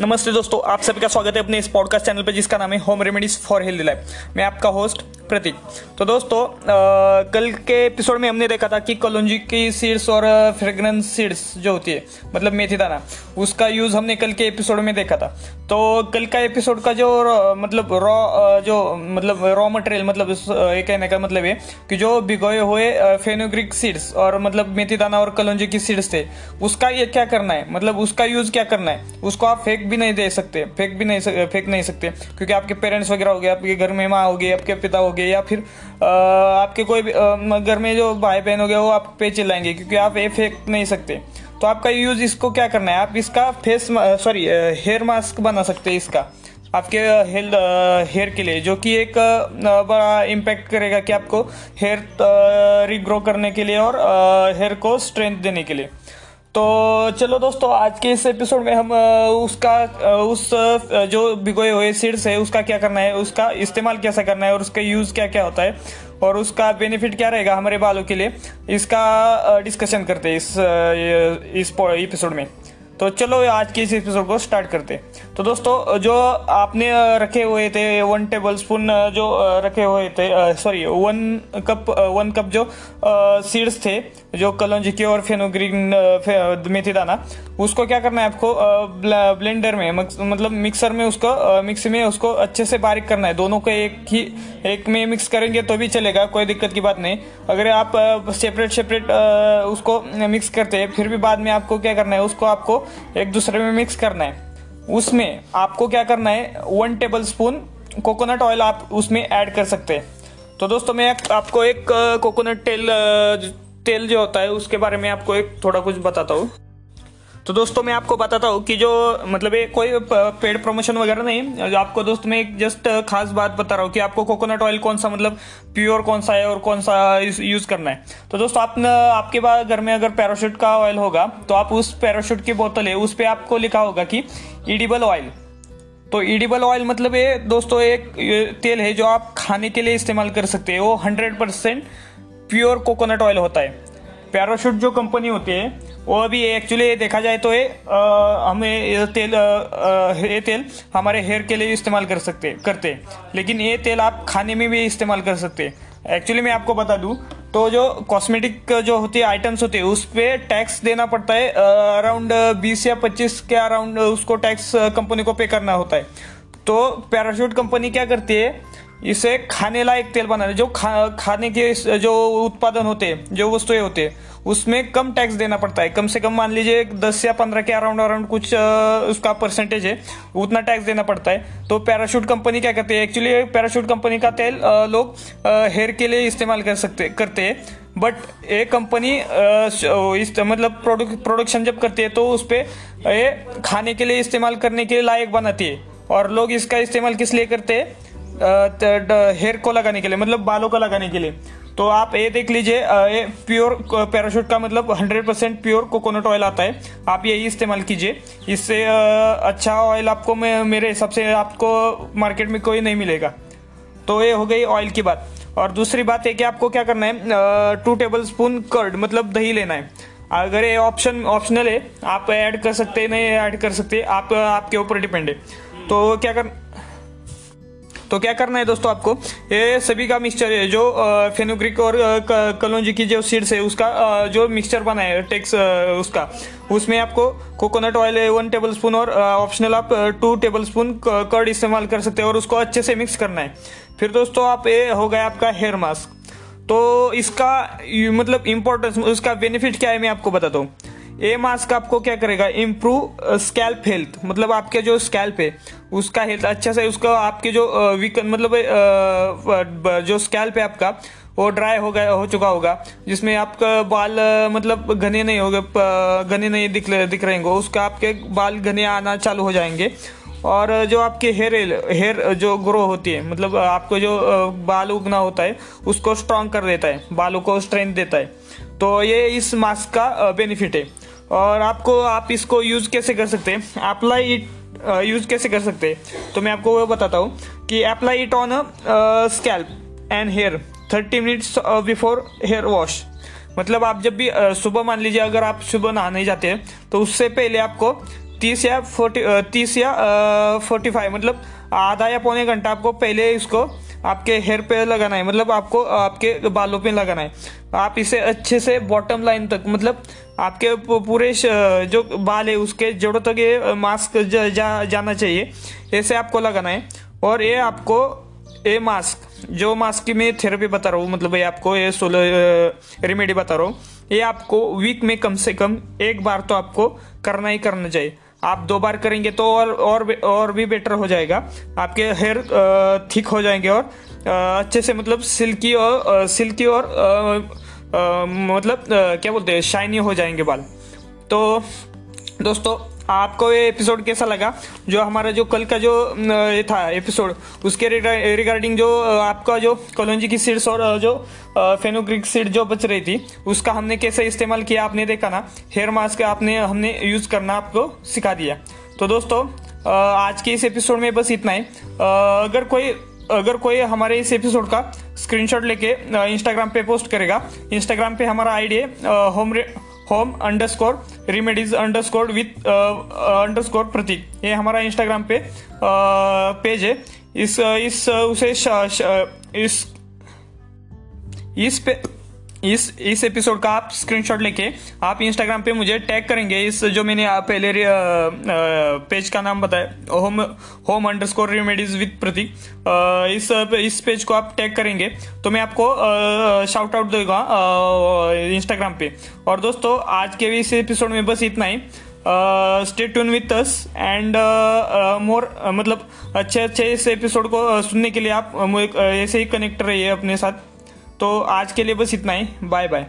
नमस्ते दोस्तों, आप सभी का स्वागत है अपने इस पॉडकास्ट चैनल पर जिसका नाम है home remedies for healthy life मैं आपका होस्ट प्रतीक। तो दोस्तों आ, कल के एपिसोड में हमने देखा था कि कलौंजी की सीड्स और फ्रेग्रेंस सीड्स जो होती है मतलब मेथी दाना उसका यूज़ हमने कल के एपिसोड में देखा था। तो कल का एपिसोड का जो मतलब रॉ जो मतलब रॉ मटेरियल मतलब ये कहने का मतलब है कि जो भिगोए हुए फेनोग्रिक सीड्स और मतलब मेथी दाना और कलौंजी की सीड्स थे उसका ये क्या करना है? मतलब उसका यूज़ क्या करना है? उसको आप फेंक भी नहीं दे सकते फेंक भी नहीं फेंक नहीं सकते क्योंकि आपके पेरेंट्स वगैरह हो गए आपके घर में माँ हो गई आपके पिता हो गए या फिर आपके कोई घर में जो भाई बहन हो गए वो आप पे चिल्लाएँगे, क्योंकि आप ये फेंक नहीं सकते। तो आपका यूज़ इसको क्या करना है? आप इसका फेस सॉरी हेयर मास्क बना सकते हैं इसका। आपके हेल्थ हेयर के लिए, जो कि एक बड़ा इम्पैक्ट करेगा कि आपको हेयर रिग्रो करने के लिए और हेयर को स्ट्रेंथ देने के लिए। तो चलो दोस्तों, आज के इस एपिसोड में हम उसका उस जो भिगोए हुए सीड्स है, उसका क्या करना है, उसका इस्तेमाल कैसा करना है, और उसका यूज़ क्या क्या होता है, और उसका बेनिफिट क्या रहेगा हमारे बालों के लिए, इसका डिस्कशन करते हैं इस इस एपिसोड में। तो चलो आज के इस एपिसोड को स्टार्ट करते तो दोस्तों, जो आपने रखे हुए थे वन टेबल स्पून जो रखे हुए थे sorry one cup one cup जो सीड्स थे जो कलौंजी की और फेनोग्रीन मेथी दाना, उसको क्या करना है आपको ब्लेंडर में मतलब मिक्सर में उसको मिक्स में उसको अच्छे से बारीक करना है। दोनों को एक ही, एक में मिक्स करेंगे तो भी चलेगा, कोई दिक्कत की बात नहीं। अगर आप सेपरेट सेपरेट उसको मिक्स करते हैं, फिर भी बाद में आपको क्या करना है, उसको आपको एक दूसरे में मिक्स करना है। उसमें आपको क्या करना है, one tablespoon coconut oil आप उसमें ऐड कर सकते हैं। तो दोस्तों, मैं आपको एक कोकोनट तेल तेल जो होता है, उसके बारे में आपको एक थोड़ा कुछ बताता हूँ। तो दोस्तों, मैं आपको बताता हूँ कि जो मतलब ये कोई पेड प्रमोशन वगैरह नहीं आपको दोस्त, मैं एक जस्ट खास बात बता रहा हूँ कि आपको कोकोनट ऑयल कौन सा मतलब प्योर कौन सा है और कौन सा यूज़ करना है। तो दोस्तों, आप आपके पास घर में अगर पैराशूट का ऑयल होगा तो आप उस पैराशूट की बोतल है, उस पर आपको लिखा होगा कि ईडिबल ऑयल तो ईडिबल ऑयल मतलब ये दोस्तों, एक तेल है जो आप खाने के लिए इस्तेमाल कर सकते हैं, वो हंड्रेड प्योर कोकोनट ऑयल होता है। पैराशूट जो कंपनी होती है, वो अभी एक्चुअली देखा जाए तो ये हमें ये तेल ये तेल हमारे हेयर के लिए इस्तेमाल कर सकते, करते लेकिन ये तेल आप खाने में भी इस्तेमाल कर सकते एक्चुअली मैं आपको बता दूँ तो जो कॉस्मेटिक जो होती है आइटम्स होते हैं, उस पर टैक्स देना पड़ता है अराउंड बीस या पच्चीस के अराउंड उसको टैक्स कंपनी को पे करना होता है। तो पैराशूट कंपनी क्या करती है इसे खाने लायक तेल बनाने, जो खा, खाने के जो उत्पादन होते, जो वस्तुएँ होते, उसमें कम टैक्स देना पड़ता है। कम से कम मान लीजिए दस या पंद्रह के अराउंड अराउंड कुछ उसका परसेंटेज है, उतना टैक्स देना पड़ता है। तो पैराशूट कंपनी क्या करती है? एक्चुअली पैराशूट कंपनी का तेल लोग हेयर के लिए इस्तेमाल कर सकते, करते हैं। बट ये कंपनी इस मतलब प्रोडक्शन जब करती है तो उस पर ये खाने के लिए इस्तेमाल करने के लिए लायक बनाती है। और लोग इसका इस्तेमाल किस लिए करते हैं? हेयर को लगाने के लिए मतलब बालों को लगाने के लिए। तो आप ये देख लीजिए ये प्योर पैराशूट का मतलब 100 परसेंट प्योर कोकोनट ऑयल आता है। आप यही इस्तेमाल कीजिए। इससे अच्छा ऑयल आपको मेरे हिसाब से आपको मार्केट में कोई नहीं मिलेगा। तो ये हो गई ऑयल की बात। और दूसरी बात है कि आपको क्या करना है टू टेबल स्पून कर्ड मतलब दही लेना है। अगर ये ऑप्शन ऑप्शनल है, आप ऐड कर सकते हैं, नहीं ऐड कर सकते, आप, आपके ऊपर डिपेंड है। तो क्या कर तो क्या करना है दोस्तों आपको? ये सभी का मिक्सचर है, जो फेनोग्रिक और कलौजी की जो सीड्स है, उसका जो मिक्सचर बना है टेक्स उसका, उसमें आपको coconut oil one tablespoon और ऑप्शनल आप टू टेबल स्पून कर्ड इस्तेमाल कर सकते हैं और उसको अच्छे से मिक्स करना है। फिर दोस्तों आप, ये हो गया आपका हेयर मास्क तो इसका मतलब इम्पोर्टेंस उसका बेनिफिट क्या है, मैं आपको बताता हूँ। ए मास्क आपको क्या करेगा? इम्प्रूव स्कैल्प हेल्थ मतलब आपके जो स्कैल्प है, उसका हेल्थ अच्छा से उसका आपके जो वीक मतलब जो स्कैल्प है आपका, वो ड्राई हो गया, हो चुका होगा, जिसमें आपका बाल मतलब घने नहीं होंगे घने नहीं दिख दिख रहे होंगे, उसका आपके बाल घने आना चालू हो जाएँगे। और जो आपके हेयर हेयर जो ग्रो होती है मतलब आपको जो बाल उगना होता है, उसको स्ट्रांग कर देता है, बालों को स्ट्रेंथ देता है। तो ये इस मास्क का बेनिफिट है। और आपको, आप इसको यूज़ कैसे कर सकते हैं? अप्लाई इट यूज़ कैसे कर सकते हैं? तो मैं आपको वो बताता हूँ कि apply it on scalp and hair thirty minutes before hair wash मतलब आप जब भी सुबह मान लीजिए अगर आप सुबह नहाने जाते हैं तो उससे पहले आपको तीस या फोर्टी तीस या फोर्टी फाइव मतलब आधा या पौने घंटा आपको पहले इसको आपके हेयर पे लगाना है मतलब आपको आपके बालों पे लगाना है। आप इसे अच्छे से बॉटम लाइन तक मतलब आपके पूरे जो बाल है उसके जड़ों तक ये मास्क जा, जा, जाना चाहिए। ऐसे आपको लगाना है। और ये आपको ये मास्क जो मास्क की मैं थेरेपी बता रहा हूँ मतलब ये आपको ये सोलो रेमेडी बता रहा हूँ ये आपको वीक में कम से कम एक बार तो आपको करना ही करना चाहिए। आप दो बार करेंगे तो और और और भी बेटर हो जाएगा। आपके हेयर थिक हो जाएँगे और अच्छे से मतलब सिल्की और सिल्की और मतलब क्या बोलते हैं शाइनी हो जाएँगे बाल। तो दोस्तों आपको ये एपिसोड कैसा लगा? जो हमारा जो कल का जो ये था एपिसोड उसके रिगार्डिंग जो आपका जो कॉलोजी की सीड्स और जो फेनोग्रिक सीड जो बच रही थी, उसका हमने कैसे इस्तेमाल किया आपने देखा ना? हेयर मास्क आपने, हमने यूज़ करना आपको सिखा दिया। तो दोस्तों आज के इस एपिसोड में बस इतना ही। अगर कोई अगर कोई हमारे इस एपिसोड का स्क्रीनशॉट लेके इंस्टाग्राम पे पोस्ट करेगा इंस्टाग्राम पे हमारा आईडी है home home underscore remedies underscore with underscore Prateek ये हमारा इंस्टाग्राम पे पेज है। इस इस उसे इस इस पे इस इस एपिसोड का आप स्क्रीनशॉट लेके आप इंस्टाग्राम पे मुझे टैग करेंगे। इस जो मैंने पहले पेज का नाम बताया home home underscore remedies with Prateek इस इस पेज को आप टैग करेंगे तो मैं आपको शाउट आउट देगा इंस्टाग्राम पे। और दोस्तों, आज के भी इस एपिसोड में बस इतना ही। Stay tune with us and more मतलब अच्छे अच्छे इस एपिसोड को सुनने के लिए आप ऐसे ही कनेक्ट रहिए अपने साथ। तो आज के लिए बस इतना ही। Bye bye